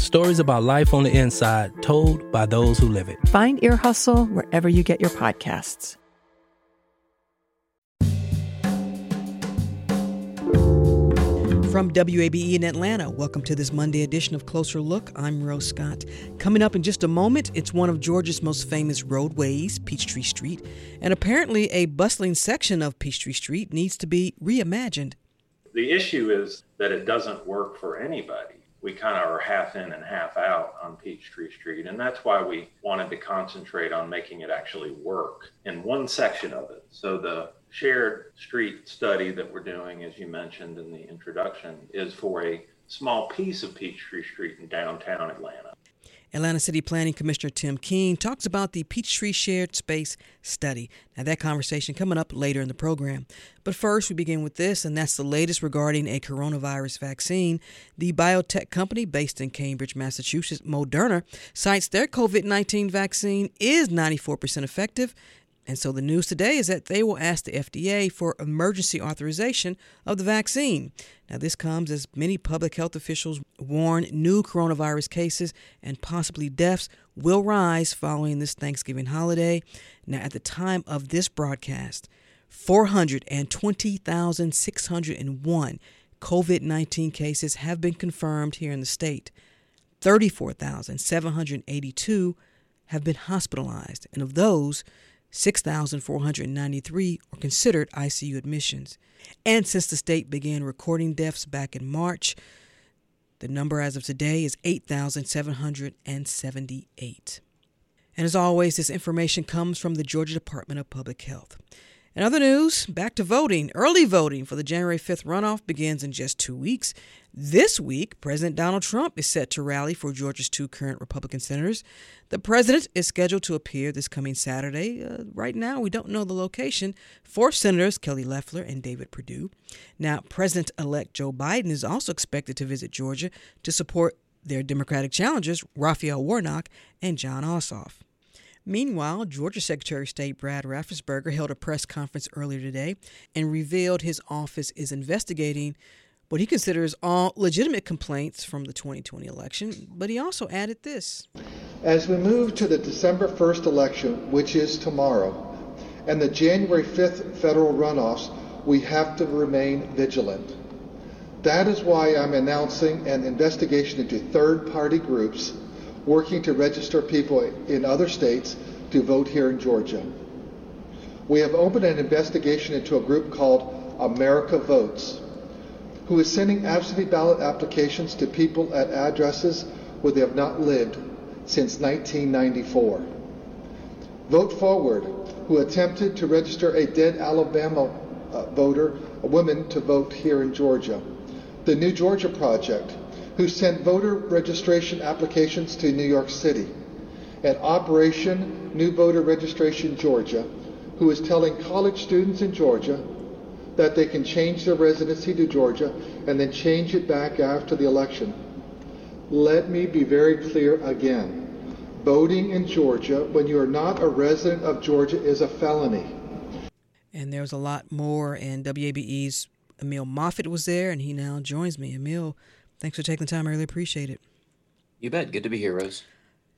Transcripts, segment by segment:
stories about life on the inside told by those who live it. Find Ear Hustle wherever you get your podcasts. From WABE in Atlanta, welcome to this Monday edition of Closer Look. I'm Rose Scott. Coming up in just a moment, it's one of Georgia's most famous roadways, Peachtree Street, and apparently a bustling section of Peachtree Street needs to be reimagined. The issue is that it doesn't work for anybody. We kind of are half in and half out on Peachtree Street, and that's why we wanted to concentrate on making it actually work in one section of it. So the shared street study that we're doing, as you mentioned in the introduction, is for a small piece of Peachtree Street in downtown Atlanta. Atlanta City Planning Commissioner Tim Keane talks about the Peachtree Shared Space Study. Now, that conversation coming up later in the program. But first, we begin with this, and that's the latest regarding a coronavirus vaccine. The biotech company based in Cambridge, Massachusetts, Moderna, cites their COVID 19 vaccine is 94% effective and so the news today is that they will ask the FDA for emergency authorization of the vaccine. Now, this comes as many public health officials warn new coronavirus cases and possibly deaths will rise following this Thanksgiving holiday. Now, at the time of this broadcast, 420,601 COVID 19 cases have been confirmed here in the state. 34,782 have been hospitalized, and of those, 6,493 are considered ICU admissions. And since the state began recording deaths back in March, the number as of today is 8,778. And as always, this information comes from the Georgia Department of Public Health. In other news, back to voting. Early voting for the January 5th runoff begins in just two weeks. This week, President Donald Trump is set to rally for Georgia's two current Republican senators. The president is scheduled to appear this coming Saturday. Uh, right now, we don't know the location for Senators Kelly Loeffler and David Perdue. Now, President elect Joe Biden is also expected to visit Georgia to support their Democratic challengers, Raphael Warnock and Jon Ossoff. Meanwhile, Georgia Secretary of State Brad Raffensperger held a press conference earlier today and revealed his office is investigating what he considers all legitimate complaints from the 2020 election, but he also added this. As we move to the December 1st election, which is tomorrow, and the January 5th federal runoffs, we have to remain vigilant. That is why I'm announcing an investigation into third party groups working to register people in other states to vote here in Georgia. We have opened an investigation into a group called America Votes, who is sending absentee ballot applications to people at addresses where they have not lived since 1994. Vote Forward, who attempted to register a dead Alabama uh, voter, a woman, to vote here in Georgia. The New Georgia Project, who sent voter registration applications to New York City, and Operation New Voter Registration Georgia, who is telling college students in Georgia that they can change their residency to Georgia and then change it back after the election. Let me be very clear again. Voting in Georgia when you are not a resident of Georgia is a felony. And there's a lot more, and WABE's Emil Moffatt was there, and he now joins me. Emil, Thanks for taking the time. I really appreciate it. You bet. Good to be here, Rose.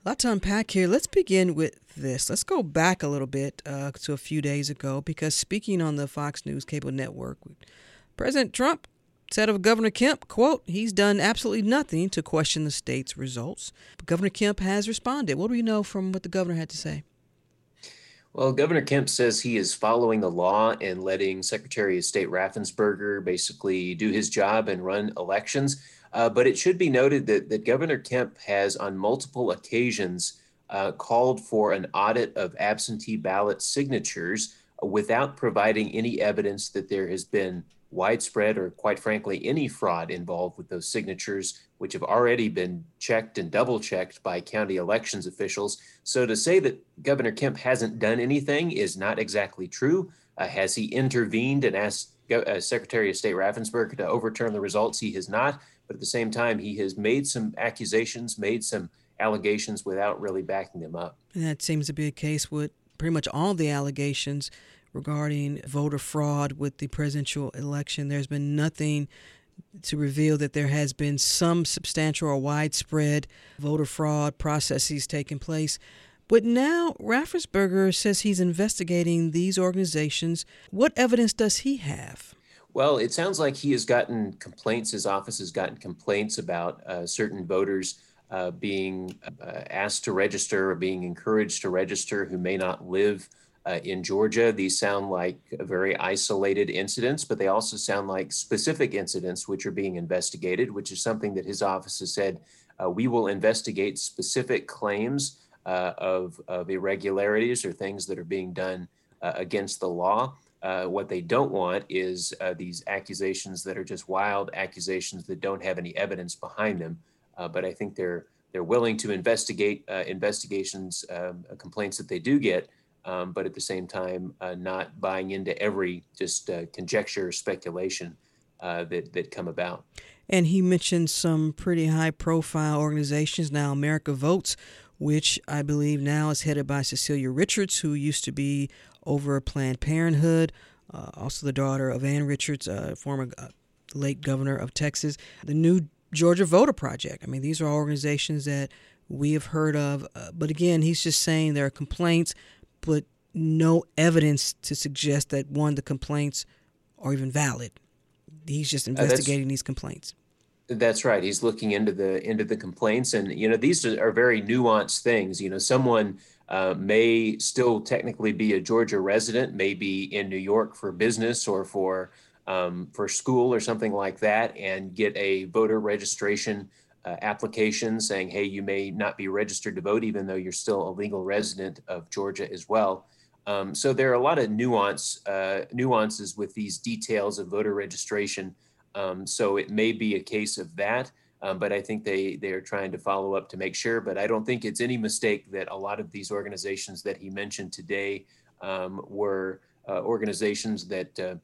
A lot to unpack here. Let's begin with this. Let's go back a little bit uh, to a few days ago because speaking on the Fox News cable network, President Trump said of Governor Kemp, quote, he's done absolutely nothing to question the state's results. But Governor Kemp has responded. What do we know from what the governor had to say? Well, Governor Kemp says he is following the law and letting Secretary of State Raffensperger basically do his job and run elections. Uh, but it should be noted that, that Governor Kemp has on multiple occasions uh, called for an audit of absentee ballot signatures without providing any evidence that there has been widespread or, quite frankly, any fraud involved with those signatures, which have already been checked and double checked by county elections officials. So to say that Governor Kemp hasn't done anything is not exactly true. Uh, has he intervened and asked uh, Secretary of State Raffensperger to overturn the results? He has not. But at the same time, he has made some accusations, made some allegations without really backing them up. And that seems to be a case with pretty much all the allegations regarding voter fraud with the presidential election. There's been nothing to reveal that there has been some substantial or widespread voter fraud processes taking place. But now Raffensperger says he's investigating these organizations. What evidence does he have? Well, it sounds like he has gotten complaints, his office has gotten complaints about uh, certain voters uh, being uh, asked to register or being encouraged to register who may not live uh, in Georgia. These sound like very isolated incidents, but they also sound like specific incidents which are being investigated, which is something that his office has said uh, we will investigate specific claims uh, of, of irregularities or things that are being done against the law. Uh, what they don't want is uh, these accusations that are just wild accusations that don't have any evidence behind them. but I think they're they're willing to investigate investigations, um, complaints that they do get, um, but at the same time, uh, not buying into every just uh, conjecture or speculation uh, that, that come about. And he mentioned some pretty high profile organizations now, America Votes, which I believe now is headed by Cecilia Richards, who used to be over Planned Parenthood, uh, also the daughter of Ann Richards, uh, former uh, late governor of Texas. The new Georgia Voter Project. I mean, these are all organizations that we have heard of. Uh, but again, he's just saying there are complaints but no evidence to suggest that one the complaints are even valid. He's just uh, investigating these complaints. That's right. He's looking into the into the complaints, and you know these are very nuanced things. You know, someone uh, may still technically be a Georgia resident, may be in New York for business or for um, for school or something like that, and get a voter registration uh, application saying, hey, you may not be registered to vote, even though you're still a legal resident of Georgia as well. Um, so there are a lot of nuance uh, nuances with these details of voter registration. Um, so it may be a case of that, um, but I think they they are trying to follow up to make sure. But I don't think it's any mistake that a lot of these organizations that he mentioned today um, were uh, organizations that uh,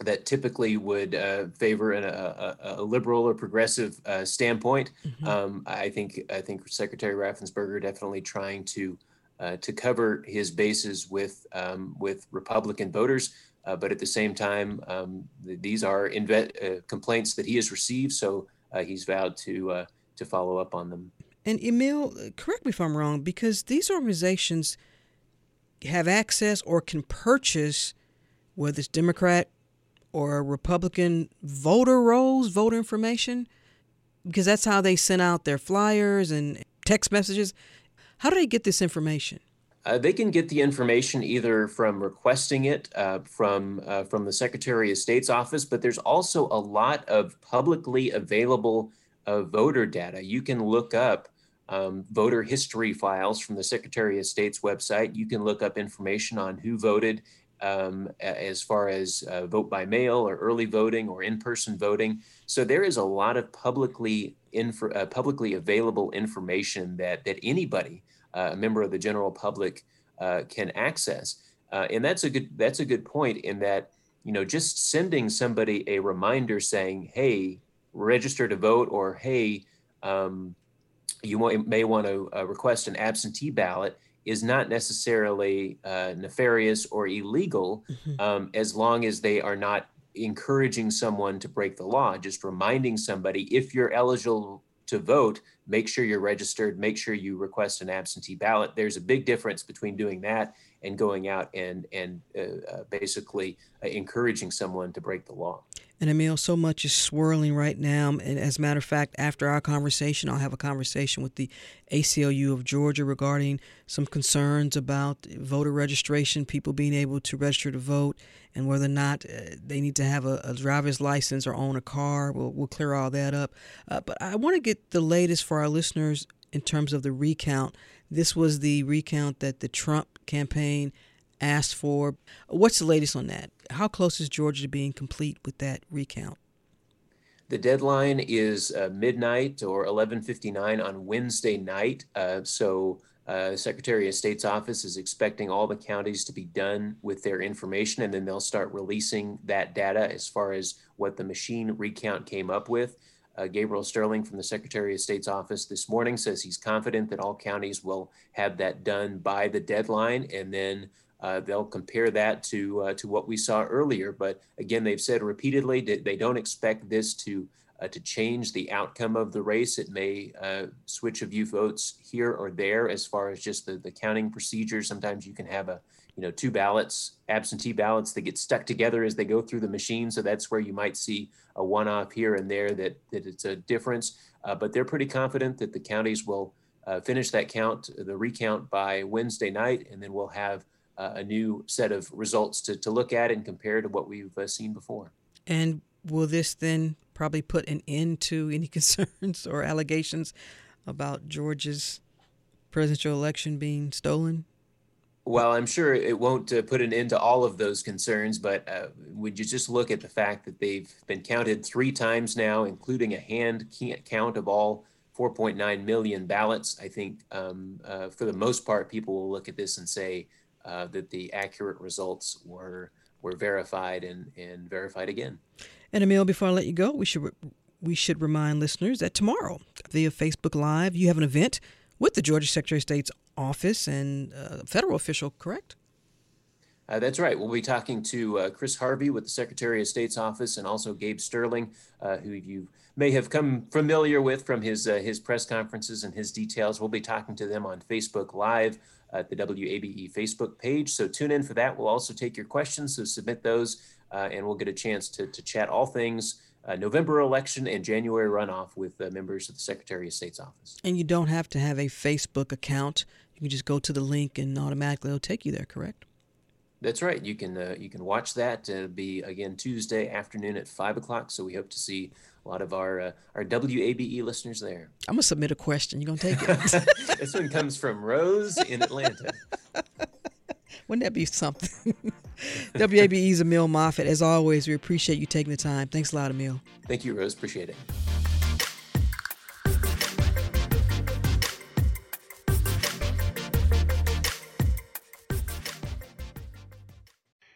that typically would uh, favor an, a, a, liberal or progressive uh, standpoint. Mm-hmm. Um, I think I think Secretary Raffensperger definitely trying to uh, to cover his bases with um, with Republican voters, uh, but at the same time, um, these are inve- uh, complaints that he has received, so Uh, he's vowed to uh, to follow up on them. And Emil, correct me if I'm wrong, because these organizations have access or can purchase, whether it's Democrat or Republican voter rolls, voter information, because that's how they send out their flyers and text messages. How do they get this information? Uh, they can get the information either from requesting it uh, from uh, from the Secretary of State's office, but there's also a lot of publicly available uh, voter data. You can look up um, voter history files from the Secretary of State's website. You can look up information on who voted um, as far as uh, vote by mail or early voting or in-person voting. So there is a lot of publicly uh, publicly available information that that anybody, a member of the general public, uh, can access. Uh, and that's a good that's a good point in that you know just sending somebody a reminder saying, "Hey, register to vote," or "Hey." Um, you may want to uh, request an absentee ballot is not necessarily uh, nefarious or illegal mm-hmm. um, as long as they are not encouraging someone to break the law, just reminding somebody if you're eligible to vote, make sure you're registered, make sure you request an absentee ballot. There's a big difference between doing that and going out and and uh, uh, basically uh, encouraging someone to break the law. And Emil, so much is swirling right now. And as a matter of fact, after our conversation, I'll have a conversation with the ACLU of Georgia regarding some concerns about voter registration, people being able to register to vote, and whether or not uh, they need to have a, a, driver's license or own a car. We'll, we'll clear all that up. Uh, but I want to get the latest for our listeners in terms of the recount This was the recount that the Trump campaign asked for. What's the latest on that? How close is Georgia to being complete with that recount? The deadline is uh, midnight or 11:59 on Wednesday night. Uh, so uh, Secretary of State's office is expecting all the counties to be done with their information, and then they'll start releasing that data as far as what the machine recount came up with. Uh, Gabriel Sterling from the Secretary of State's office this morning says he's confident that all counties will have that done by the deadline, and then uh, they'll compare that to uh, to what we saw earlier. But again, they've said repeatedly that they don't expect this to uh, to change the outcome of the race. It may uh, switch a few votes here or there as far as just the, the counting procedure. Sometimes you can have a you know two ballots, absentee ballots that get stuck together as they go through the machine. So that's where you might see a one-off here and there that that it's a difference. Uh, but they're pretty confident that the counties will uh, finish that count, the recount by Wednesday night, and then we'll have a new set of results to, to look at and compare to what we've uh, seen before. And will this then probably put an end to any concerns or allegations about Georgia's presidential election being stolen? Well, I'm sure it won't uh, put an end to all of those concerns, but uh, would you just look at the fact that they've been counted three times now, including a hand count of all 4.9 million ballots? I think um, uh, for the most part, people will look at this and say uh, that the accurate results were were verified and, and verified again. And Emil, before I let you go, we should re- we should remind listeners that tomorrow via Facebook Live you have an event with the Georgia Secretary of State's office and uh, federal official, correct? Uh, that's right. We'll be talking to uh, Chris Harvey with the Secretary of State's office, and also Gabe Sterling, uh, who you may have come familiar with from his uh, his press conferences and his details. We'll be talking to them on Facebook Live at the WABE Facebook page. So tune in for that. We'll also take your questions, so submit those uh, and we'll get a chance to, to chat all things uh, November election and January runoff with uh, members of the Secretary of State's office. And you don't have to have a Facebook account. You can just go to the link and automatically it'll take you there, correct? That's right. You can uh, you can watch that. It'll be again Tuesday afternoon at five o'clock. So we hope to see a lot of our uh, our WABE listeners there. I'm gonna submit a question. You gonna take it? this one comes from Rose in Atlanta. Wouldn't that be something? WABE's Emil Moffatt. As always, we appreciate you taking the time. Thanks a lot, Emil. Thank you, Rose. Appreciate it.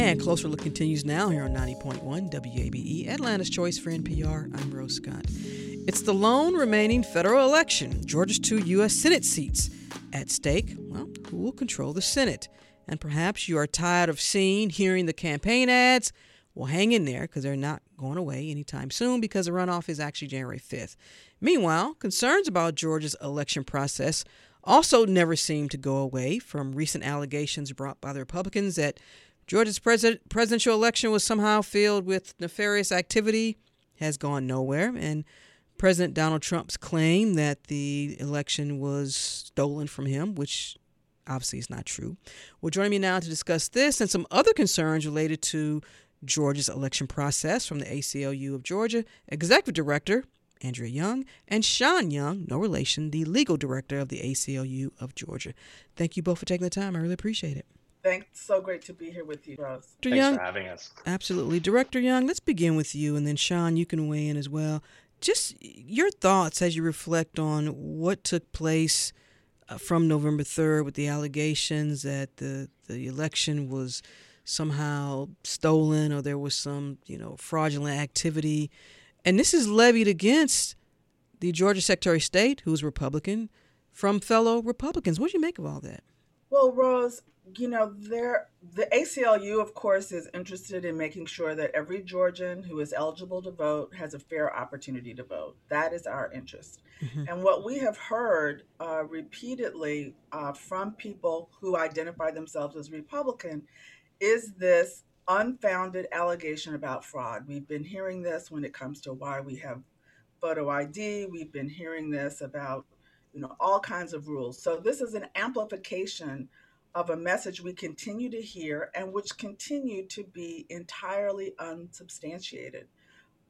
And Closer Look continues now here on 90.1 WABE, Atlanta's Choice for NPR. I'm Rose Scott. It's the lone remaining federal election, Georgia's two U.S. Senate seats. At stake, well, who will control the Senate? And perhaps you are tired of seeing, hearing the campaign ads. Well, hang in there because they're not going away anytime soon because the runoff is actually January 5th. Meanwhile, concerns about Georgia's election process also never seem to go away from recent allegations brought by the Republicans that Georgia's pres- presidential election was somehow filled with nefarious activity has gone nowhere, and President Donald Trump's claim that the election was stolen from him, which obviously is not true. Well, joining me now to discuss this and some other concerns related to Georgia's election process from the ACLU of Georgia, Executive Director Andrea Young, and Sean Young, no relation, the legal director of the ACLU of Georgia. Thank you both for taking the time. I really appreciate it. Thanks. So great to be here with you, Rose. Thanks Young, for having us. Absolutely. Director Young, let's begin with you, and then Sean, you can weigh in as well. Just your thoughts as you reflect on what took place uh, from November 3rd with the allegations that the, the election was somehow stolen or there was some, you know, fraudulent activity. And this is levied against the Georgia Secretary of State, who's Republican, from fellow Republicans. What do you make of all that? Well, Rose, you know, there the ACLU, of course, is interested in making sure that every Georgian who is eligible to vote has a fair opportunity to vote. That is our interest. Mm-hmm. And what we have heard uh, repeatedly uh, from people who identify themselves as Republican is this unfounded allegation about fraud. We've been hearing this when it comes to why we have photo ID. We've been hearing this about, you know, all kinds of rules. So this is an amplification of a message we continue to hear and which continue to be entirely unsubstantiated.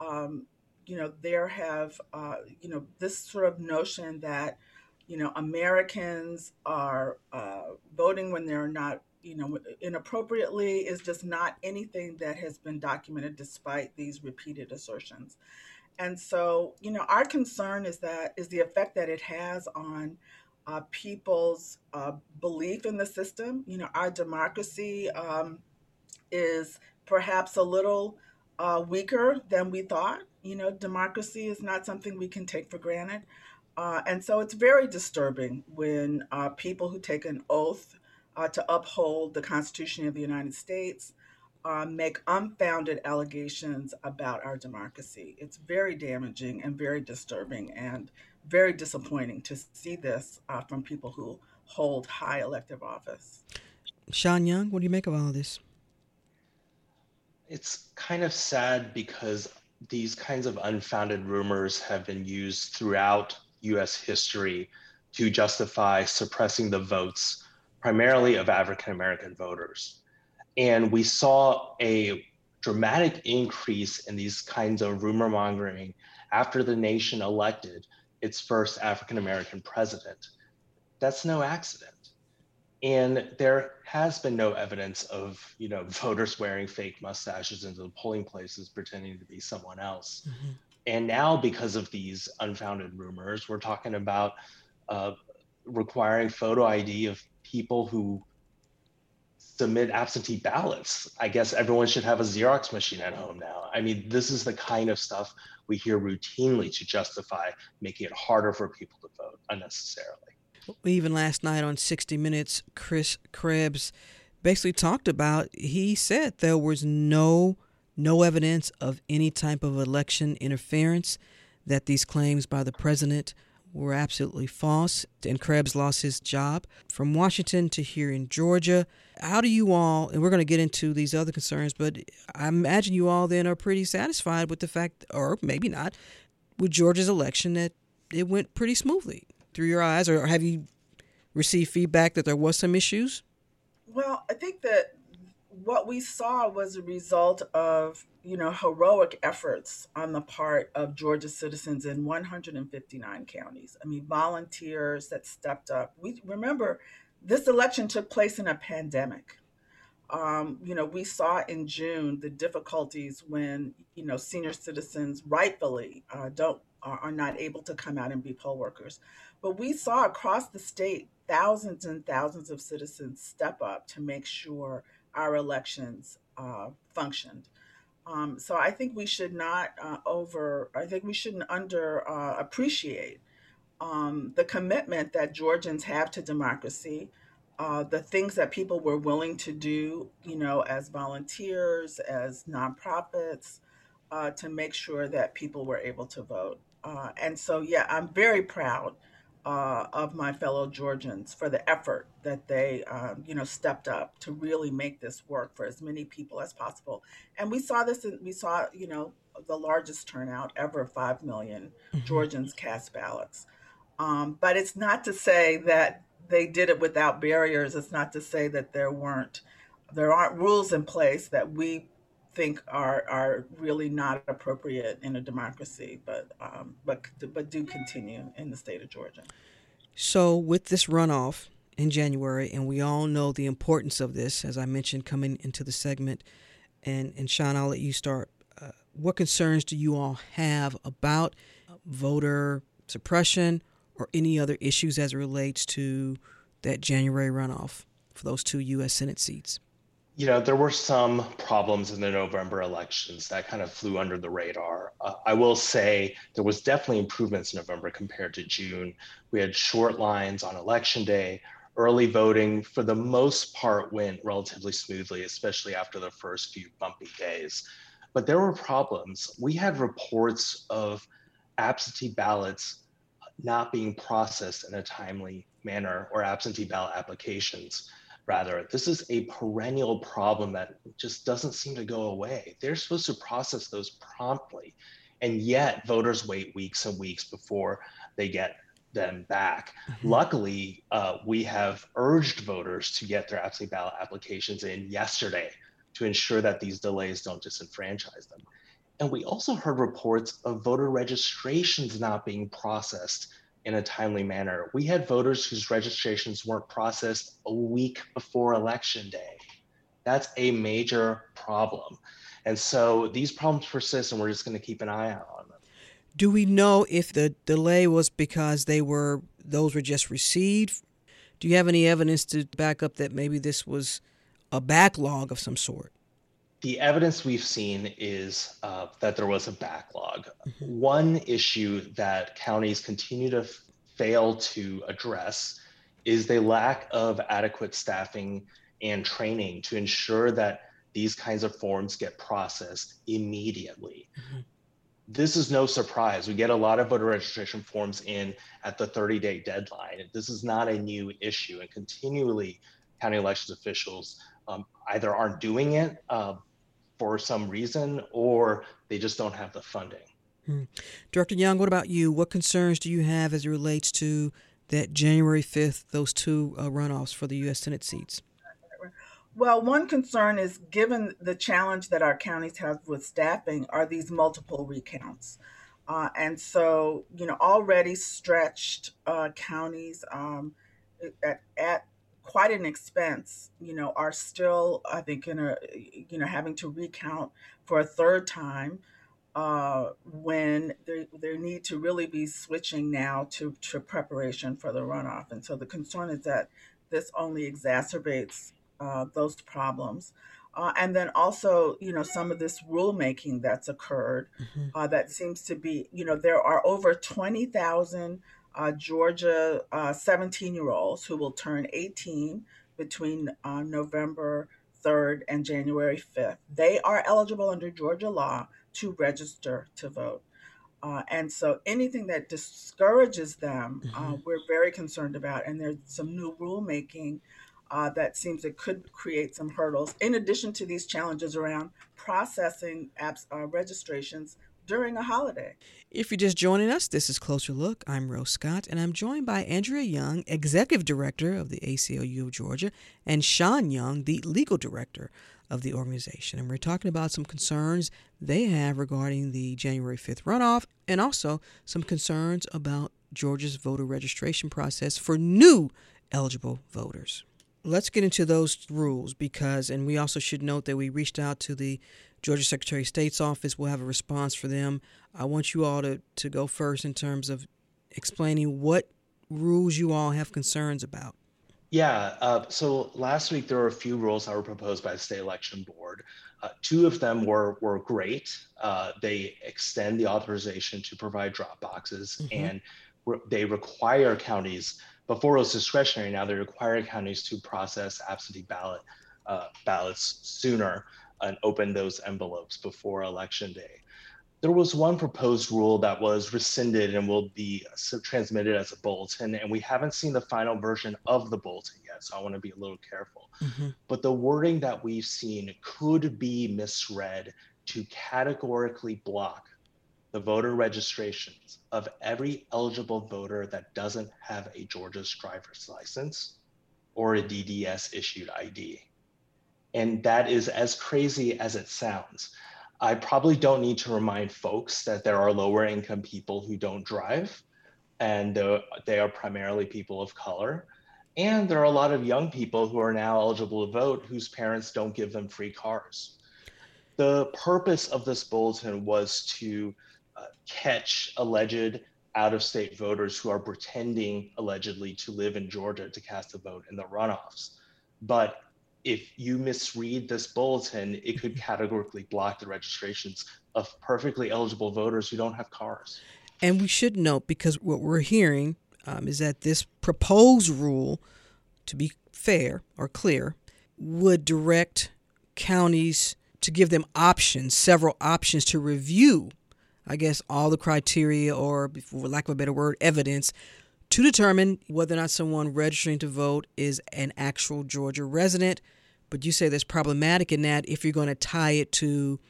Um, you know, there have, uh, you know, this sort of notion that, you know, Americans are uh, voting when they're not, you know, inappropriately is just not anything that has been documented despite these repeated assertions. And so, you know, our concern is that is the effect that it has on uh, people's uh, belief in the system. You know, our democracy um, is perhaps a little uh, weaker than we thought. You know, democracy is not something we can take for granted. Uh, and so it's very disturbing when uh, people who take an oath uh, to uphold the Constitution of the United States make unfounded allegations about our democracy. It's very damaging and very disturbing. And very disappointing to see this uh, from people who hold high elective office. Sean Young, what do you make of all of this? It's kind of sad because these kinds of unfounded rumors have been used throughout US history to justify suppressing the votes, primarily of African American voters. And we saw a dramatic increase in these kinds of rumor mongering after the nation elected its first African American president. That's no accident. And there has been no evidence of, you know, voters wearing fake mustaches into the polling places pretending to be someone else. Mm-hmm. And now, because of these unfounded rumors, we're talking about uh, requiring photo ID of people who submit absentee ballots. I guess everyone should have a Xerox machine at home now. I mean, this is the kind of stuff we hear routinely to justify making it harder for people to vote unnecessarily. Even last night on 60 Minutes, Chris Krebs basically talked about, he said there was no no evidence of any type of election interference, that these claims by the president were absolutely false, and Krebs lost his job. From Washington to here in Georgia, how do you all, and we're going to get into these other concerns, but I imagine you all then are pretty satisfied with the fact, or maybe not, with Georgia's election that it went pretty smoothly through your eyes, or have you received feedback that there was some issues? Well, I think that what we saw was a result of you know heroic efforts on the part of Georgia citizens in 159 counties. I mean, volunteers that stepped up. We remember this election took place in a pandemic. Um, you know, we saw in June the difficulties when you know senior citizens rightfully uh, don't are, are not able to come out and be poll workers. But we saw across the state thousands and thousands of citizens step up to make sure our elections uh, functioned. Um, so I think we should not uh, over, I think we shouldn't under uh, appreciate um, the commitment that Georgians have to democracy, uh, the things that people were willing to do, you know, as volunteers, as nonprofits, uh, to make sure that people were able to vote. Uh, and so, yeah, I'm very proud uh, of my fellow Georgians for the effort that they, um, you know, stepped up to really make this work for as many people as possible. And we saw this, in, we saw, you know, the largest turnout ever, 5 million mm-hmm. Georgians cast ballots. Um, but it's not to say that they did it without barriers. It's not to say that there weren't, there aren't rules in place that we think are are really not appropriate in a democracy, but um, but but do continue in the state of Georgia. So with this runoff in January, and we all know the importance of this, as I mentioned coming into the segment, and and Sean, I'll let you start. Uh, what concerns do you all have about voter suppression or any other issues as it relates to that January runoff for those two U.S. Senate seats? You know, there were some problems in the November elections that kind of flew under the radar. Uh, I will say there was definitely improvements in November compared to June. We had short lines on election day. early voting, for the most part, went relatively smoothly, especially after the first few bumpy days. But there were problems. We had reports of absentee ballots not being processed in a timely manner or absentee ballot applications rather this is a perennial problem that just doesn't seem to go away they're supposed to process those promptly and yet voters wait weeks and weeks before they get them back. Mm-hmm. Luckily, uh, we have urged voters to get their absentee ballot applications in yesterday to ensure that these delays don't disenfranchise them. And we also heard reports of voter registrations not being processed in a timely manner. We had voters whose registrations weren't processed a week before election day. That's a major problem. And so these problems persist, and we're just going to keep an eye out on them. Do we know if the delay was because they were those were just received? Do you have any evidence to back up that maybe this was a backlog of some sort? The evidence we've seen is uh, that there was a backlog. Mm-hmm. One issue that counties continue to f- fail to address is the lack of adequate staffing and training to ensure that these kinds of forms get processed immediately. Mm-hmm. This is no surprise. We get a lot of voter registration forms in at the 30 day deadline. This is not a new issue, and continually, county elections officials um, either aren't doing it uh, for some reason or they just don't have the funding. Hmm. Director Young, what about you? What concerns do you have as it relates to that January 5th, those two uh, runoffs for the U.S. Senate seats? Well, one concern is given the challenge that our counties have with staffing, are these multiple recounts. Uh, and so, you know, already stretched uh, counties um, at, at quite an expense, you know, are still, I think, in a, you know, having to recount for a third time uh, when they, they need to really be switching now to, to preparation for the runoff. And so the concern is that this only exacerbates uh, those problems. Uh, and then also, you know, some of this rulemaking that's occurred mm-hmm. uh, that seems to be, you know, there are over 20,000 uh, Georgia 17 year olds who will turn 18 between uh, November 3rd and January 5th. They are eligible under Georgia law to register to vote. Uh, and so anything that discourages them, uh, mm-hmm. uh, we're very concerned about. And there's some new rulemaking uh, that seems it could create some hurdles, in addition to these challenges around processing apps uh, registrations during a holiday. If you're just joining us, this is Closer Look. I'm Rose Scott, and I'm joined by Andrea Young, Executive Director of the ACLU of Georgia, and Sean Young, the Legal Director of the organization. And we're talking about some concerns they have regarding the January 5th runoff and also some concerns about Georgia's voter registration process for new eligible voters let's get into those rules because, and we also should note that we reached out to the Georgia Secretary of State's office. We'll have a response for them. I want you all to, to go first in terms of explaining what rules you all have concerns about. Yeah, uh, so last week there were a few rules that were proposed by the state election board. Uh, two of them were were great. Uh, they extend the authorization to provide drop boxes, mm-hmm. and re- they require counties before it was discretionary, now they require counties to process absentee ballot uh, ballots sooner and open those envelopes before election day. There was one proposed rule that was rescinded and will be transmitted as a bulletin, and we haven't seen the final version of the bulletin yet, so I want to be a little careful. Mm-hmm. But the wording that we've seen could be misread to categorically block the voter registrations of every eligible voter that doesn't have a Georgia's driver's license or a DDS issued ID. And that is as crazy as it sounds. I probably don't need to remind folks that there are lower income people who don't drive, and uh, they are primarily people of color. And there are a lot of young people who are now eligible to vote whose parents don't give them free cars. The purpose of this bulletin was to catch alleged out of state voters who are pretending allegedly to live in Georgia to cast a vote in the runoffs. But if you misread this bulletin, it could categorically block the registrations of perfectly eligible voters who don't have cars. And we should note, because what we're hearing um, is that this proposed rule to be fair or clear, would direct counties to give them options, several options to review, I guess, all the criteria or, for lack of a better word, evidence to determine whether or not someone registering to vote is an actual Georgia resident. But you say there's problematic in that if you're going to tie it to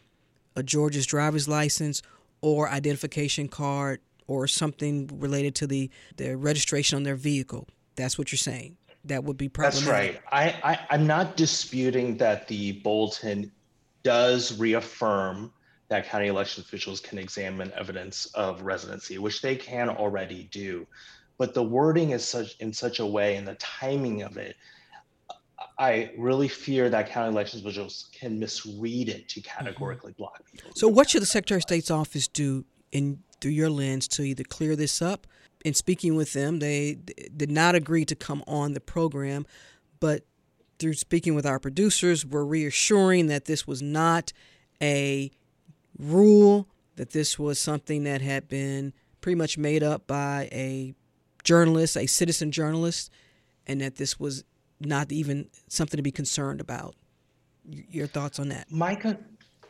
a Georgia's driver's license or identification card or something related to the, the registration on their vehicle. That's what you're saying. That would be problematic. That's right. I, I, I'm not disputing that the bulletin does reaffirm that county election officials can examine evidence of residency, which they can already do. But the wording is such in such a way and the timing of it, I really fear that county elections officials can misread it to mm-hmm. categorically mm-hmm. block people. So what should the Secretary of State's office do in through your lens to either clear this up? In speaking with them, they did not agree to come on the program, but through speaking with our producers, we're reassuring that this was not a rule, that this was something that had been pretty much made up by a journalist, a citizen journalist, and that this was not even something to be concerned about. Your thoughts on that? My con-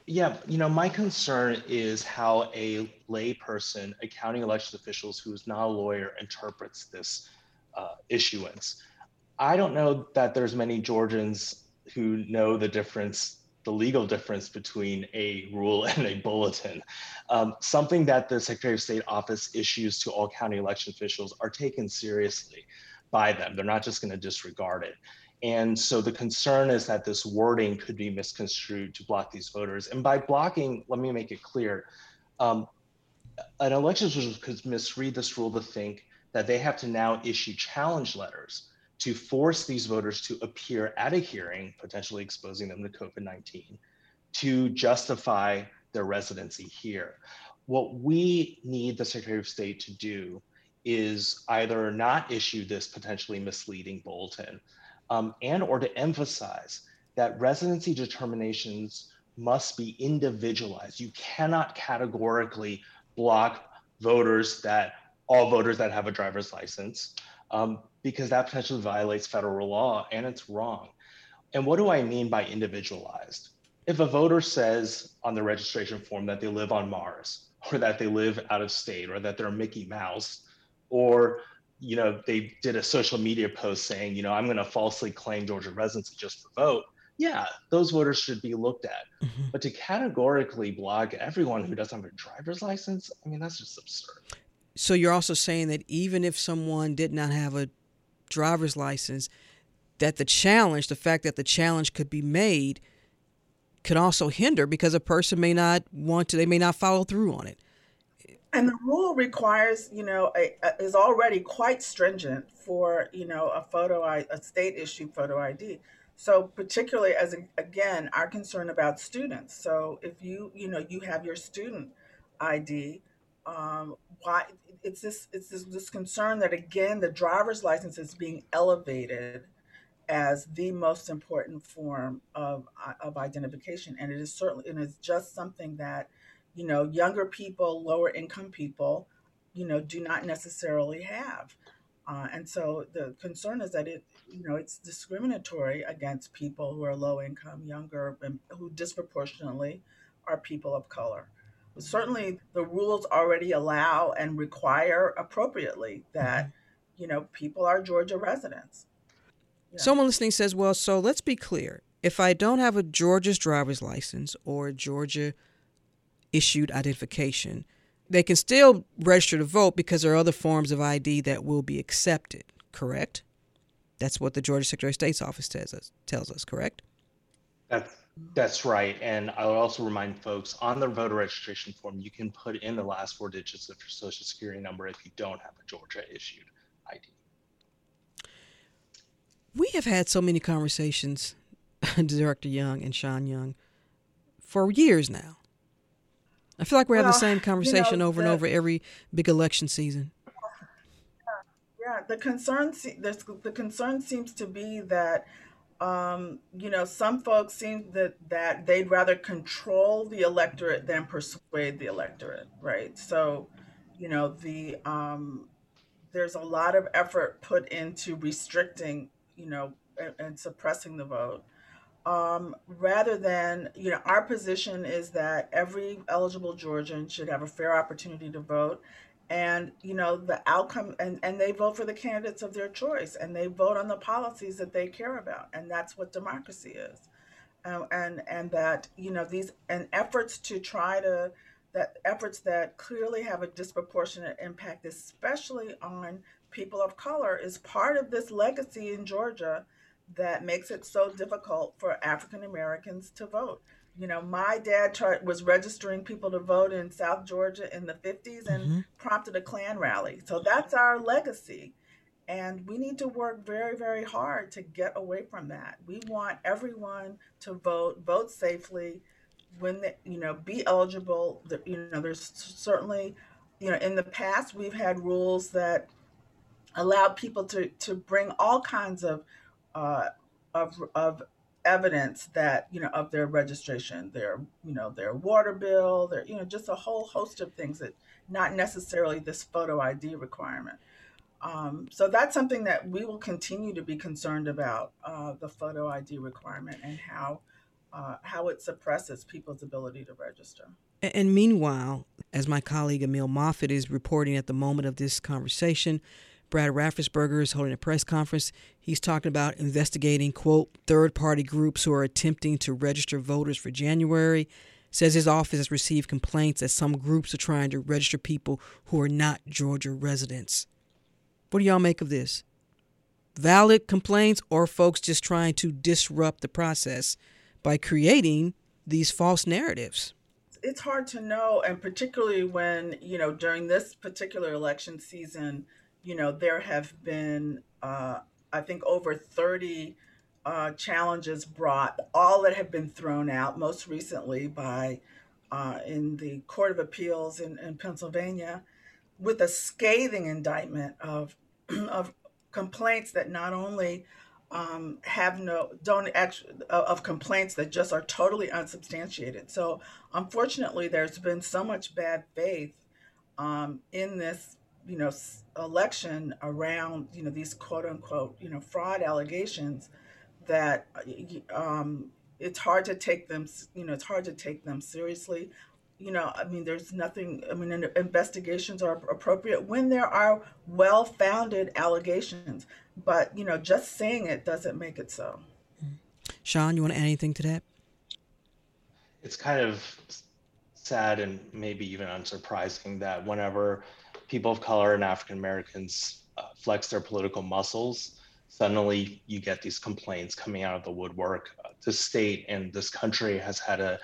yeah, you know, my concern is how a layperson, a county election officials who is not a lawyer, interprets this uh, issuance. I don't know that there's many Georgians who know the difference, the legal difference between a rule and a bulletin. Um, something that the Secretary of State office issues to all county election officials are taken seriously by them. They're not just going to disregard it. And so the concern is that this wording could be misconstrued to block these voters. And by blocking, let me make it clear um, an election official could misread this rule to think that they have to now issue challenge letters to force these voters to appear at a hearing, potentially exposing them to COVID 19, to justify their residency here. What we need the Secretary of State to do is either not issue this potentially misleading bulletin um, and or to emphasize that residency determinations must be individualized. You cannot categorically block voters that all voters that have a driver's license um, because that potentially violates federal law and it's wrong. And what do I mean by individualized? If a voter says on the registration form that they live on Mars or that they live out of state or that they're Mickey Mouse or you know they did a social media post saying you know I'm going to falsely claim Georgia residency just for vote yeah, those voters should be looked at. Mm-hmm. But to categorically block everyone who doesn't have a driver's license, I mean, that's just absurd. So you're also saying that even if someone did not have a driver's license, that the challenge, the fact that the challenge could be made, could also hinder because a person may not want to, they may not follow through on it. And the rule requires, you know, a, a, is already quite stringent for, you know, a photo, a state issued photo ID. So particularly as again, our concern about students. So if you, you know, you have your student ID, um, why it's this it's this, this concern that again the driver's license is being elevated as the most important form of of identification. And it is certainly and it's just something that you know younger people lower income people you know do not necessarily have. Uh, and so the concern is that it you know it's discriminatory against people who are low income younger and who disproportionately are people of color certainly the rules already allow and require appropriately that mm-hmm. you know people are Georgia residents. Yeah. Someone listening says, "Well, so let's be clear. If I don't have a Georgia's driver's license or a Georgia issued identification, they can still register to vote because there are other forms of ID that will be accepted, correct? That's what the Georgia Secretary of State's office tells us, tells us correct? That's that's right. And I would also remind folks on the voter registration form, you can put in the last four digits of your social security number if you don't have a Georgia issued ID. We have had so many conversations, Director Young and Sean Young, for years now. I feel like we're well, having the same conversation you know, over the, and over every big election season. Yeah, the concern the, the concern seems to be that um, you know, some folks seem that that they'd rather control the electorate than persuade the electorate, right? So, you know, the um, there's a lot of effort put into restricting, you know, and, and suppressing the vote. Um, rather than, you know, our position is that every eligible Georgian should have a fair opportunity to vote. And, you know, the outcome, and, and they vote for the candidates of their choice and they vote on the policies that they care about. And that's what democracy is. Um, and, and that, you know, these, and efforts to try to, that efforts that clearly have a disproportionate impact, especially on people of color, is part of this legacy in Georgia that makes it so difficult for African Americans to vote. You know, my dad tried, was registering people to vote in South Georgia in the 50s and mm-hmm. prompted a Klan rally. So that's our legacy. And we need to work very, very hard to get away from that. We want everyone to vote, vote safely, when they, you know, be eligible. You know, there's certainly, you know, in the past we've had rules that allowed people to to bring all kinds of uh, of of evidence that you know of their registration, their you know their water bill, their you know just a whole host of things that not necessarily this photo ID requirement. Um, so that's something that we will continue to be concerned about uh, the photo ID requirement and how uh, how it suppresses people's ability to register. And meanwhile, as my colleague Emil Moffatt is reporting at the moment of this conversation, Brad Raffensperger is holding a press conference. He's talking about investigating, quote, third party groups who are attempting to register voters for January. Says his office has received complaints that some groups are trying to register people who are not Georgia residents. What do y'all make of this? Valid complaints or folks just trying to disrupt the process by creating these false narratives? It's hard to know, and particularly when, you know, during this particular election season, you know, there have been, uh, I think, over 30 uh, challenges brought, all that have been thrown out, most recently by uh, in the Court of Appeals in, in Pennsylvania, with a scathing indictment of of complaints that not only um, have no don't actually of complaints that just are totally unsubstantiated. So unfortunately, there's been so much bad faith um, in this you know election around you know these quote unquote you know fraud allegations that um, it's hard to take them you know it's hard to take them seriously. You know i mean there's nothing i mean investigations are appropriate when there are well-founded allegations but you know just saying it doesn't make it so. Sean you want to add anything to that? It's kind of sad and maybe even unsurprising that whenever people of color and African Americans uh, flex their political muscles, suddenly you get these complaints coming out of the woodwork. Uh, the state and this country has had a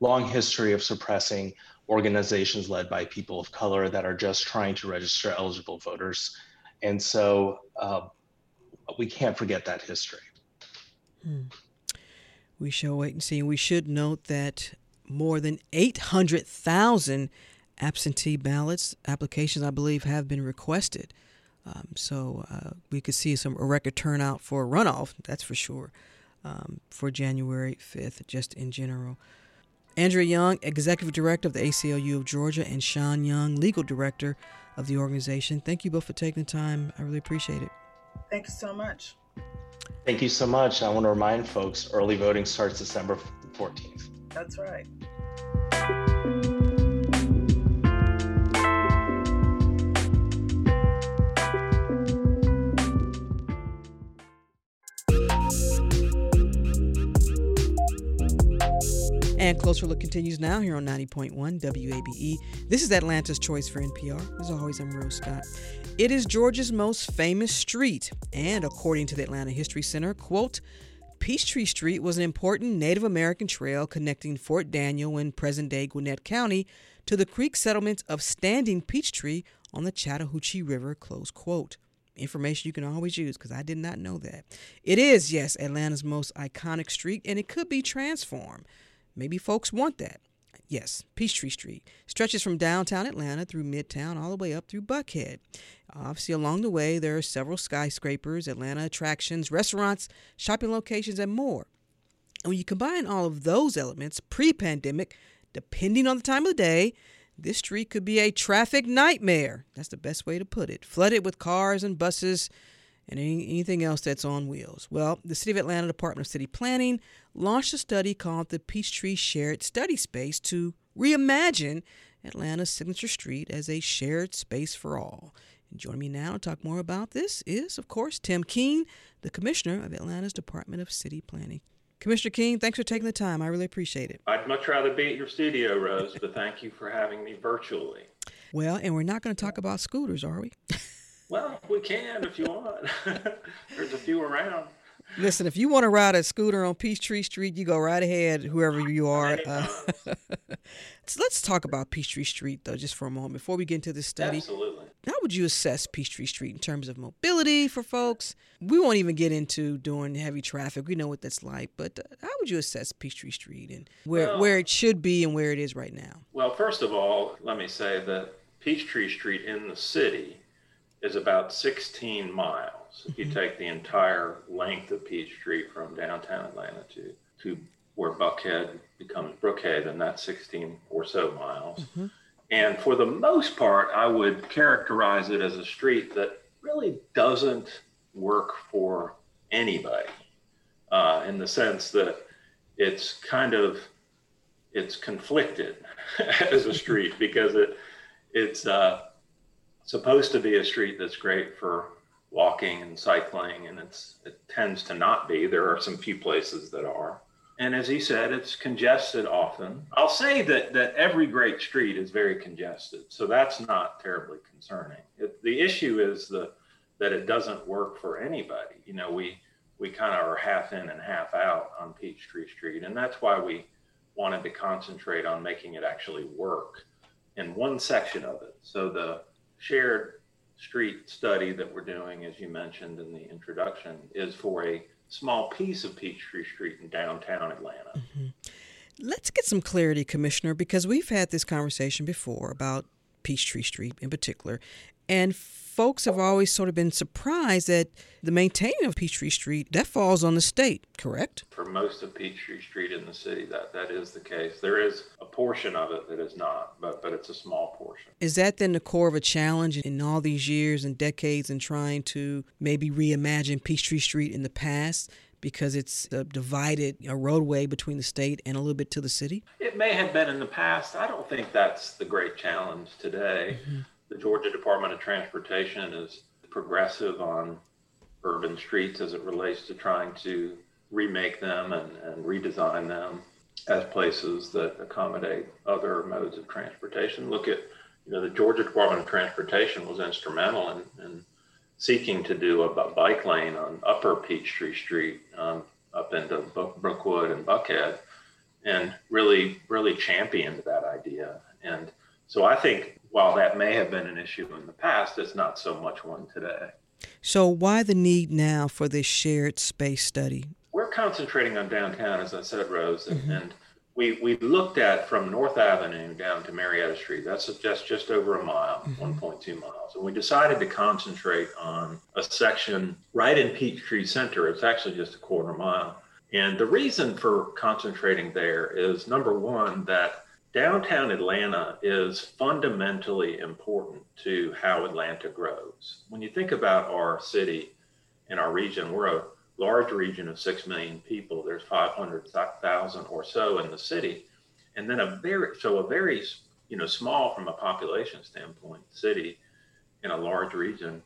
long history of suppressing organizations led by people of color that are just trying to register eligible voters. And so uh, we can't forget that history. Hmm. We shall wait and see. We should note that more than 800,000 absentee ballots applications, I believe, have been requested. Um, so uh, we could see some a record turnout for a runoff, that's for sure, um, for January 5th, just in general. Andrea Young, Executive Director of the ACLU of Georgia, and Sean Young, Legal Director of the organization. Thank you both for taking the time. I really appreciate it. Thank you so much. Thank you so much. I want to remind folks early voting starts December 14th. That's right. And Closer Look continues now here on 90.1 WABE. This is Atlanta's Choice for NPR. As always, I'm Rose Scott. It is Georgia's most famous street, and according to the Atlanta History Center, quote, Peachtree Street was an important Native American trail connecting Fort Daniel in present day Gwinnett County to the Creek settlements of Standing Peachtree on the Chattahoochee River, close quote. Information you can always use because I did not know that. It is, yes, Atlanta's most iconic street, and it could be transformed. Maybe folks want that. Yes, Peachtree Street stretches from downtown Atlanta through Midtown all the way up through Buckhead. Obviously, along the way, there are several skyscrapers, Atlanta attractions, restaurants, shopping locations, and more. And when you combine all of those elements pre pandemic, depending on the time of the day, this street could be a traffic nightmare. That's the best way to put it. Flooded with cars and buses and any, anything else that's on wheels. Well, the City of Atlanta Department of City Planning launched a study called the Peachtree Shared Study Space to reimagine Atlanta's signature street as a shared space for all. And joining me now to talk more about this is, of course, Tim Keane, the Commissioner of Atlanta's Department of City Planning. Commissioner Keane, thanks for taking the time. I really appreciate it. I'd much rather be at your studio, Rose, but thank you for having me virtually. Well, and we're not going to talk about scooters, are we? well, we can if you want. There's a few around. Listen, if you want to ride a scooter on Peachtree Street, you go right ahead, whoever you are. Uh, so let's talk about Peachtree Street, though, just for a moment before we get into this study. Absolutely. How would you assess Peachtree Street in terms of mobility for folks? We won't even get into doing heavy traffic. We know what that's like, but uh, how would you assess Peachtree Street and where well, where it should be and where it is right now? Well, first of all, let me say that Peachtree Street in the city is about 16 miles. If you mm-hmm. take the entire length of Peachtree from downtown Atlanta to to where Buckhead becomes Brookhaven, that's 16 or so miles. Mm-hmm. And for the most part, I would characterize it as a street that really doesn't work for anybody uh, in the sense that it's kind of it's conflicted as a street because it it's uh, supposed to be a street that's great for walking and cycling, and it's it tends to not be. There are some few places that are. And as he said, it's congested often. I'll say that that every great street is very congested, so that's not terribly concerning. It, the issue is the that it doesn't work for anybody. You know, we we kind of are half in and half out on Peachtree Street, and that's why we wanted to concentrate on making it actually work in one section of it. So the shared street study that we're doing, as you mentioned in the introduction, is for a small piece of Peachtree Street in downtown Atlanta. Mm-hmm. Let's get some clarity, Commissioner, because we've had this conversation before about Peachtree Street in particular. And folks have always sort of been surprised that the maintaining of Peachtree Street that falls on the state, correct? For most of Peachtree Street in the city, that that is the case. There is a portion of it that is not, but but it's a small portion. Is that then the core of a challenge in all these years and decades in trying to maybe reimagine Peachtree Street in the past? because it's a divided a roadway between the state and a little bit to the city? It may have been in the past. I don't think that's the great challenge today. Mm-hmm the Georgia Department of Transportation is progressive on urban streets as it relates to trying to remake them and, and redesign them as places that accommodate other modes of transportation. Look at, you know, the Georgia Department of Transportation was instrumental in, in seeking to do a bike lane on Upper Peachtree Street um, up into Brookwood and Buckhead, and really, really championed that idea. And so I think while that may have been an issue in the past, it's not so much one today. So, why the need now for this shared space study? We're concentrating on downtown, as I said, Rose, mm-hmm. and we, we looked at from North Avenue down to Marietta Street. That's just, just over a mile, mm-hmm. 1.2 miles. And we decided to concentrate on a section right in Peachtree Center. It's actually just a quarter mile. And the reason for concentrating there is number one, that downtown Atlanta is fundamentally important to how Atlanta grows. When you think about our city and our region, we're a large region of 6 million people. There's 500,000 or so in the city. And then a very, so a very, you know, small from a population standpoint city in a large region.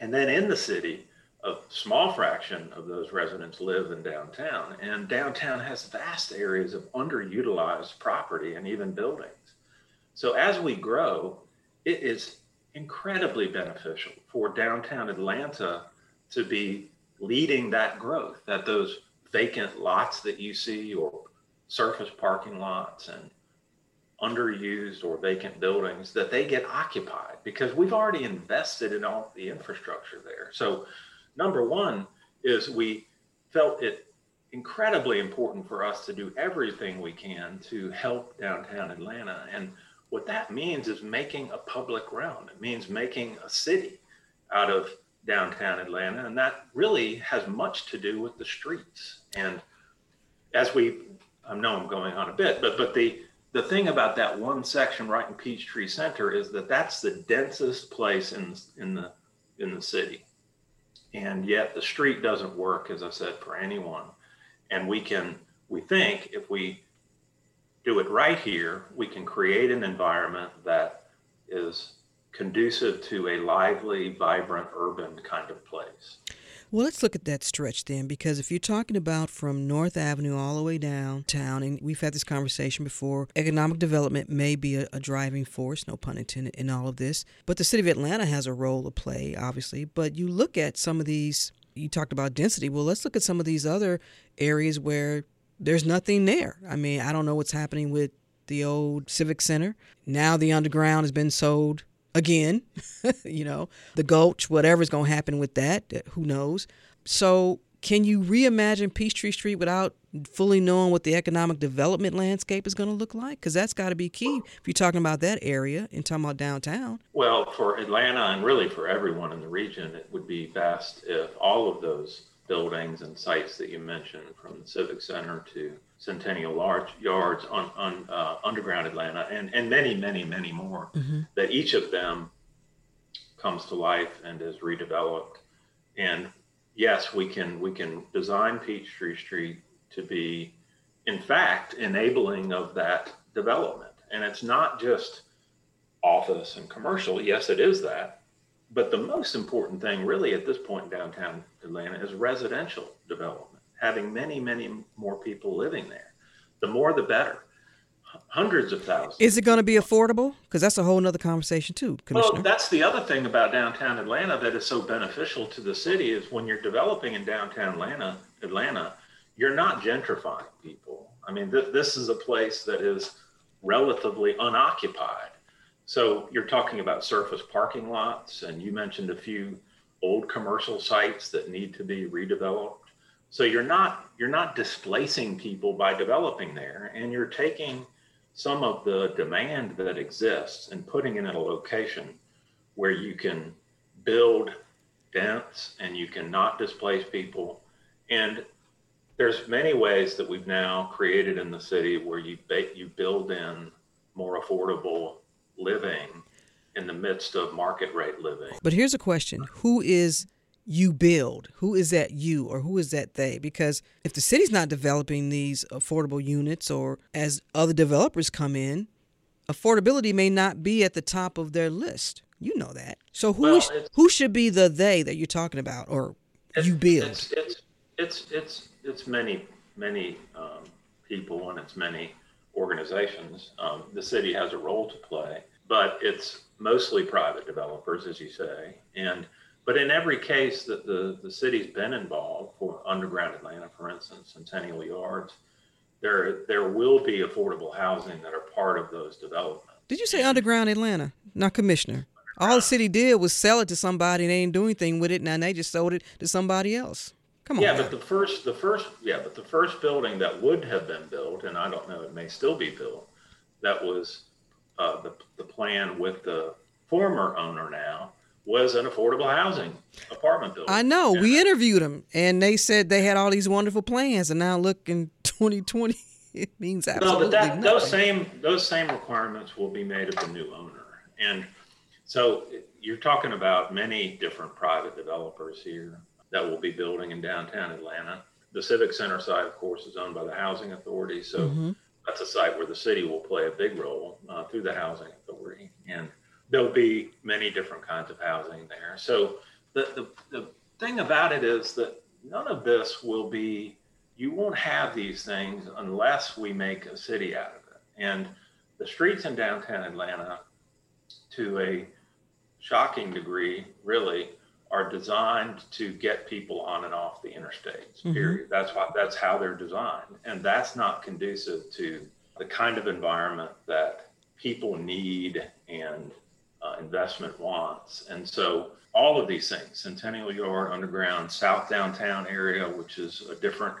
And then in the city, a small fraction of those residents live in downtown, and downtown has vast areas of underutilized property and even buildings. So as we grow, it is incredibly beneficial for downtown Atlanta to be leading that growth, that those vacant lots that you see or surface parking lots and underused or vacant buildings that they get occupied because we've already invested in all the infrastructure there. So Number one is we felt it incredibly important for us to do everything we can to help downtown Atlanta. And what that means is making a public realm. It means making a city out of downtown Atlanta. And that really has much to do with the streets. And as we, I know I'm going on a bit, but, but the, the thing about that one section right in Peachtree Center is that that's the densest place in, in the, in the city and yet the street doesn't work, as I said, for anyone. And we can, we think if we do it right here, we can create an environment that is conducive to a lively, vibrant, urban kind of place. Well, let's look at that stretch then, because if you're talking about from North Avenue all the way downtown, and we've had this conversation before, economic development may be a, a, driving force, no pun intended, in all of this. But the city of Atlanta has a role to play, obviously. But you look at some of these, you talked about density. Well, let's look at some of these other areas where there's nothing there. I mean, I don't know what's happening with the old Civic Center. Now the underground has been sold again, you know, the gulch, whatever's going to happen with that, uh, who knows. So, can you reimagine Peachtree Street without fully knowing what the economic development landscape is going to look like? Because that's got to be key if you're talking about that area and talking about downtown. Well, for Atlanta and really for everyone in the region, it would be best if all of those buildings and sites that you mentioned, from the Civic Center to Centennial Large Yards on, on uh, underground Atlanta, and, and many, many, many more, mm-hmm. that each of them comes to life and is redeveloped. And yes, we can we can design Peachtree Street to be, in fact, enabling of that development. And it's not just office and commercial. Yes, it is that. But the most important thing, really, at this point in downtown Atlanta, is residential development having many, many more people living there. The more, the better. Hundreds of thousands. Is it going to be affordable? Because that's a whole other conversation too, Commissioner. Well, that's the other thing about downtown Atlanta that is so beneficial to the city is when you're developing in downtown Atlanta, Atlanta, you're not gentrifying people. I mean, th- this is a place that is relatively unoccupied. So you're talking about surface parking lots, and you mentioned a few old commercial sites that need to be redeveloped. So you're not you're not displacing people by developing there, and you're taking some of the demand that exists and putting it in a location where you can build dense and you can not displace people. And there's many ways that we've now created in the city where you you build in more affordable living in the midst of market rate living. But here's a question: Who is you build? Who is that you or who is that they? Because if the city's not developing these affordable units or as other developers come in, affordability may not be at the top of their list. You know that. So who well, who should be the they that you're talking about or you build? It's it's it's it's, it's many many um, people and it's many organizations. Um, the city has a role to play, but it's mostly private developers, as you say, and but in every case that the, the city's been involved for underground Atlanta, for instance, Centennial Yards, there there will be affordable housing that are part of those developments. Did you say underground Atlanta? Not commissioner. All the city did was sell it to somebody and they didn't do anything with it. Now they just sold it to somebody else. Come on. Yeah, but the first the first yeah, but the first building that would have been built, and I don't know, it may still be built, that was uh, the the plan with the former owner now was an affordable housing apartment building. I know. We interviewed them, and they said they had all these wonderful plans, and now look in 2020, it means absolutely no. But that, nothing. those same those same requirements will be made of the new owner, and so you're talking about many different private developers here that will be building in downtown Atlanta. The Civic Center site, of course, is owned by the Housing Authority, so mm-hmm. that's a site where the city will play a big role uh, through the Housing Authority, and there'll be many different kinds of housing there. So the, the, the thing about it is that none of this will be, you won't have these things unless we make a city out of it. And the streets in downtown Atlanta, to a shocking degree, really, are designed to get people on and off the interstates. Mm-hmm. Period. That's why that's how they're designed, and that's not conducive to the kind of environment that people need and uh, investment wants. And so all of these things, Centennial Yard, Underground, South Downtown area, which is a different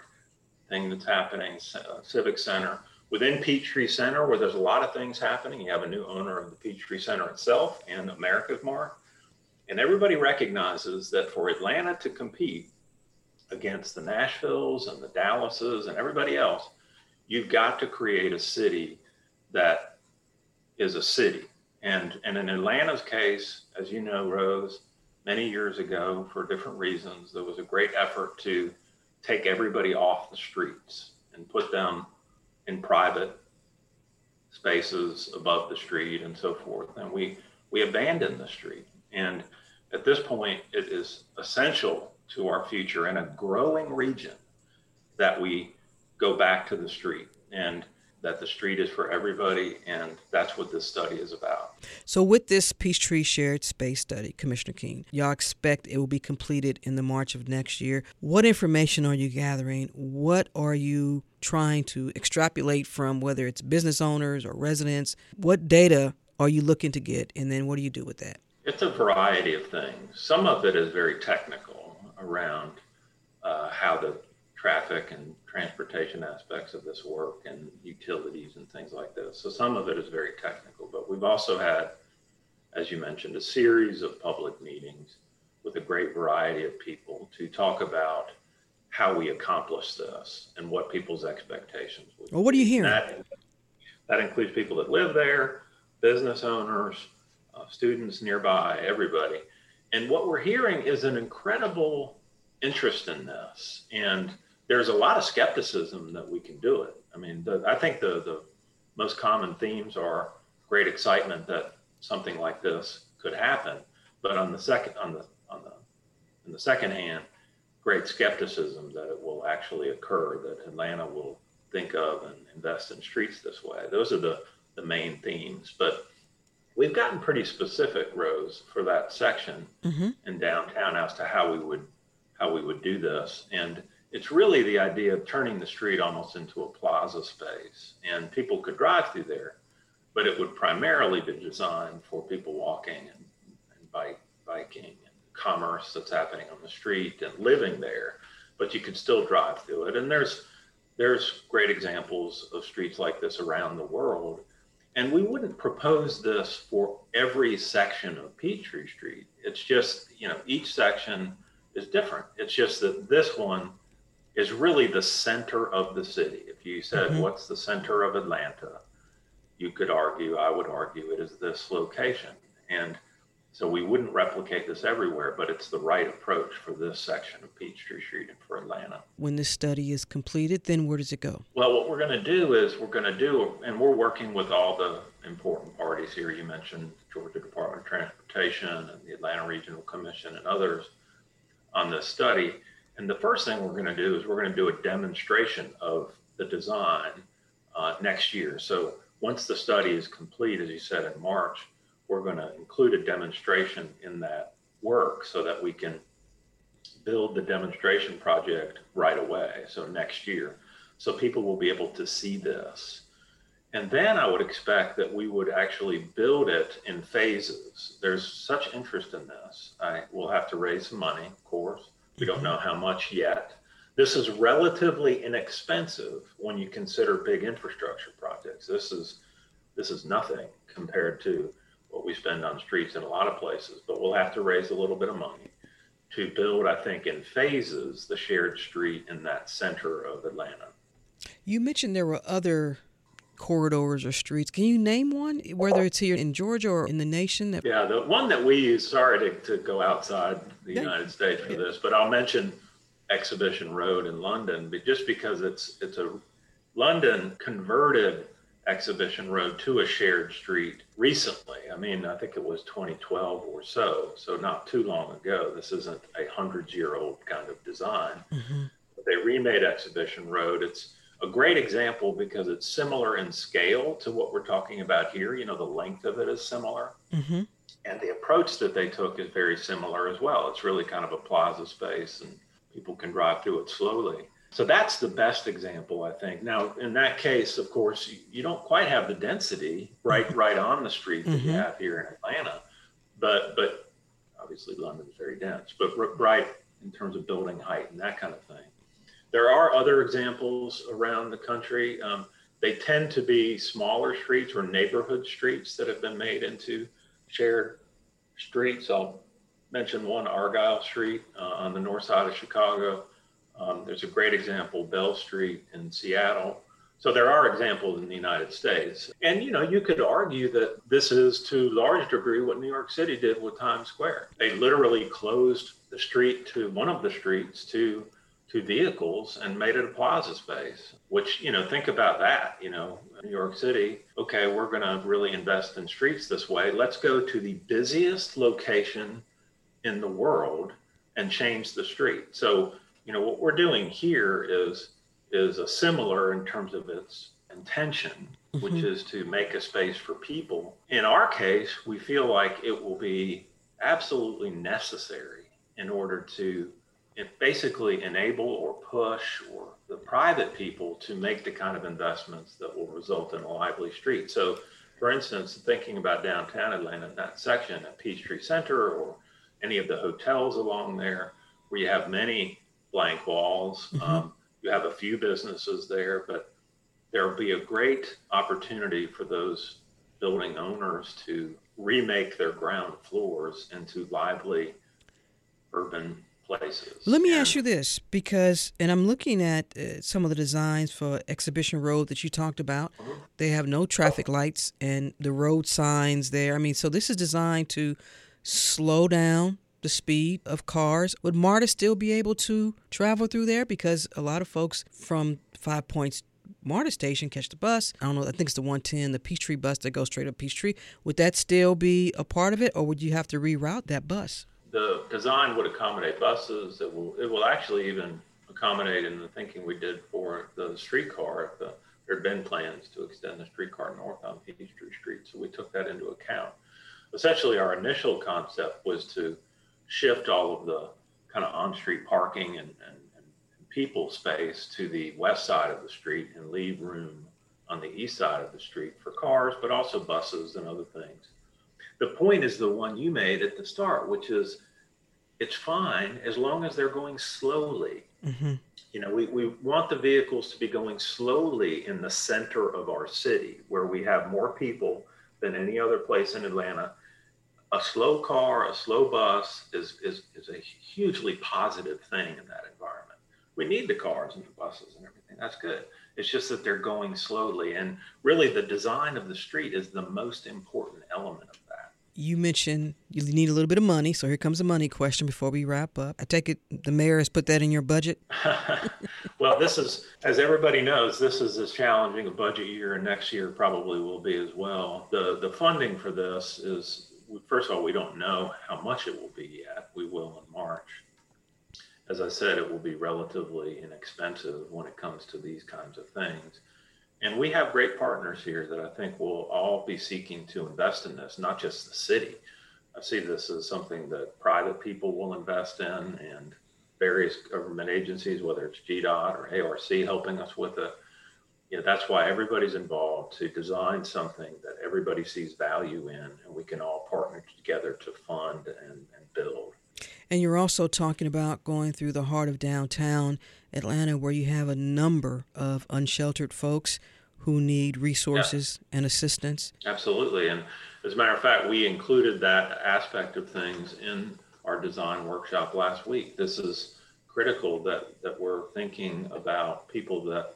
thing that's happening, uh, Civic Center, within Peachtree Center, where there's a lot of things happening. You have a new owner of the Peachtree Center itself and AmericasMart. And everybody recognizes that for Atlanta to compete against the Nashvilles and the Dallases and everybody else, you've got to create a city that is a city and, and in Atlanta's case, as you know, Rose, many years ago for different reasons. There was a great effort to take everybody off the streets and put them in private spaces above the street and so forth. And we, we abandoned the street. And at this point, it is essential to our future in a growing region that we go back to the street and that the street is for everybody, and that's what this study is about. So, with this Peachtree Shared Space Study, Commissioner Keane, y'all expect it will be completed in the March of next year. What information are you gathering? What are you trying to extrapolate from, whether it's business owners or residents? What data are you looking to get, and then what do you do with that? It's a variety of things. Some of it is very technical around uh, how the traffic and transportation aspects of this work and utilities and things like this. So some of it is very technical, but we've also had, as you mentioned, a series of public meetings with a great variety of people to talk about how we accomplish this and what people's expectations would well, what are you hearing? That, that includes people that live there, business owners, uh, students nearby, everybody. And what we're hearing is an incredible interest in this. And there's a lot of skepticism that we can do it. I mean, the, I think the, the most common themes are great excitement that something like this could happen, but on the second on the on the in the second hand, great skepticism that it will actually occur, that Atlanta will think of and invest in streets this way. Those are the the main themes, but we've gotten pretty specific, Rose, for that section mm-hmm. in downtown as to how we would how we would do this and it's really the idea of turning the street almost into a plaza space and people could drive through there but it would primarily be designed for people walking and, and bike, biking and commerce that's happening on the street and living there but you could still drive through it. And there's there's great examples of streets like this around the world. And we wouldn't propose this for every section of peachtree street. It's just you know each section is different. It's just that this one is really the center of the city. If you said, mm-hmm. what's the center of Atlanta? You could argue, I would argue it is this location. And so we wouldn't replicate this everywhere, but it's the right approach for this section of Peachtree Street and for Atlanta. When this study is completed, then where does it go? Well, what we're going to do is we're going to do, and we're working with all the important parties here. You mentioned the Georgia Department of Transportation and the Atlanta Regional Commission and others on this study and the first thing we're going to do is we're going to do a demonstration of the design uh, next year. So once the study is complete, as you said in March, we're going to include a demonstration in that work so that we can build the demonstration project right away. So next year. So people will be able to see this. And then I would expect that we would actually build it in phases. There's such interest in this. I will have to raise some money, of course. We don't know how much yet. This is relatively inexpensive when you consider big infrastructure projects. This is this is nothing compared to what we spend on streets in a lot of places, but we'll have to raise a little bit of money to build, I think, in phases, the shared street in that center of Atlanta. You mentioned there were other corridors or streets. Can you name one, whether it's here in Georgia or in the nation? That- yeah, the one that we use, sorry to, to go outside the United States for this, but I'll mention Exhibition Road in London, but just because it's it's a London converted Exhibition Road to a shared street recently. I mean, I think it was 2012 or so, so not too long ago. This isn't a hundred year old kind of design. Mm-hmm. They remade Exhibition Road. It's a great example because it's similar in scale to what we're talking about here. You know, the length of it is similar. Mm-hmm. And the approach that they took is very similar as well. It's really kind of a plaza space and people can drive through it slowly. So that's the best example, I think. Now, in that case, of course, you, you don't quite have the density right mm-hmm. right on the street that mm-hmm. you have here in Atlanta, but but obviously London is very dense. But right in terms of building height and that kind of thing. There are other examples around the country. Um, they tend to be smaller streets or neighborhood streets that have been made into shared streets. I'll mention one, Argyle Street uh, on the north side of Chicago. Um, there's a great example, Bell Street in Seattle. So there are examples in the United States. And you know, you could argue that this is to large degree what New York City did with Times Square. They literally closed the street to one of the streets to to vehicles and made it a plaza space, which, you know, think about that, you know, New York City, okay, we're going to really invest in streets this way. Let's go to the busiest location in the world and change the street. So, you know, what we're doing here is is a similar in terms of its intention, mm-hmm. which is to make a space for people. In our case, we feel like it will be absolutely necessary in order to basically enable or push or the private people to make the kind of investments that will result in a lively street. So, for instance, thinking about downtown Atlanta, that section at Peachtree Center or any of the hotels along there, where you have many blank walls, mm-hmm. um, you have a few businesses there, but there will be a great opportunity for those building owners to remake their ground floors into lively urban places. Let me and, ask you this because, and I'm looking at uh, some of the designs for Exhibition Road that you talked about. Uh-huh. They have no traffic lights and the road signs there. I mean, so this is designed to slow down the speed of cars. Would MARTA still be able to travel through there? Because a lot of folks from Five Points MARTA station catch the bus. I don't know. I think it's the 110, the Peachtree bus that goes straight up Peachtree. Would that still be a part of it, or would you have to reroute that bus? The design would accommodate buses. It will. It will actually even accommodate in the thinking we did for the streetcar. The, there had been plans to extend the streetcar north on Peachtree Street, so we took that into account. Essentially, our initial concept was to shift all of the kind of on-street parking and, and, and people space to the west side of the street and leave room on the east side of the street for cars, but also buses and other things. The point is the one you made at the start, which is it's fine as long as they're going slowly. Mm-hmm. You know, we, we want the vehicles to be going slowly in the center of our city where we have more people than any other place in Atlanta a slow car, a slow bus is, is, is a hugely positive thing in that environment. We need the cars and the buses and everything. That's good. It's just that they're going slowly. And really, the design of the street is the most important element of that. You mentioned you need a little bit of money. So here comes the money question before we wrap up. I take it the mayor has put that in your budget? well, this is, as everybody knows, this is as challenging a budget year, and next year probably will be as well. The, the funding for this is first of all, we don't know how much it will be yet. We will in March. As I said, it will be relatively inexpensive when it comes to these kinds of things. And we have great partners here that I think will all be seeking to invest in this, not just the city. I see this as something that private people will invest in and various government agencies, whether it's GDOT or ARC helping us with it you know, that's why everybody's involved to design something that everybody sees value in and we can all partner together to fund and, and build. And you're also talking about going through the heart of downtown Atlanta where you have a number of unsheltered folks who need resources yeah. and assistance. Absolutely. And as a matter of fact, we included that aspect of things in our design workshop last week. This is critical that, that we're thinking about people that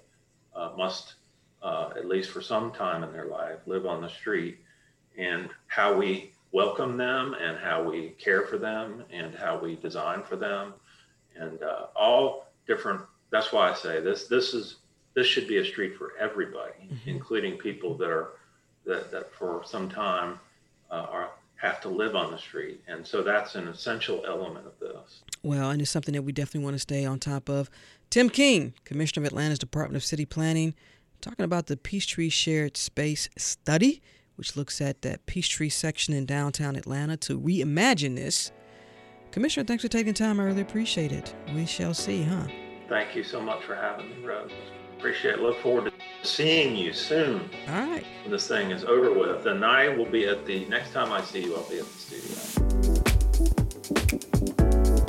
uh, must, uh, at least for some time in their life, live on the street, and how we welcome them and how we care for them and how we design for them, and uh, all different. That's why I say this. This is this should be a street for everybody, mm-hmm. including people that are that, that for some time uh, are have to live on the street. And so that's an essential element of this. Well, and it's something that we definitely want to stay on top of. Tim Keane, Commissioner of Atlanta's Department of City Planning, talking about the Peachtree Shared Space Study, which looks at that Peachtree section in downtown Atlanta to reimagine this. Commissioner, thanks for taking time. I really appreciate it. We shall see, huh? Thank you so much for having me, Rose. Appreciate it. Look forward to seeing you soon. All right. When this thing is over with. And I will be at the next time I see you, I'll be at the studio.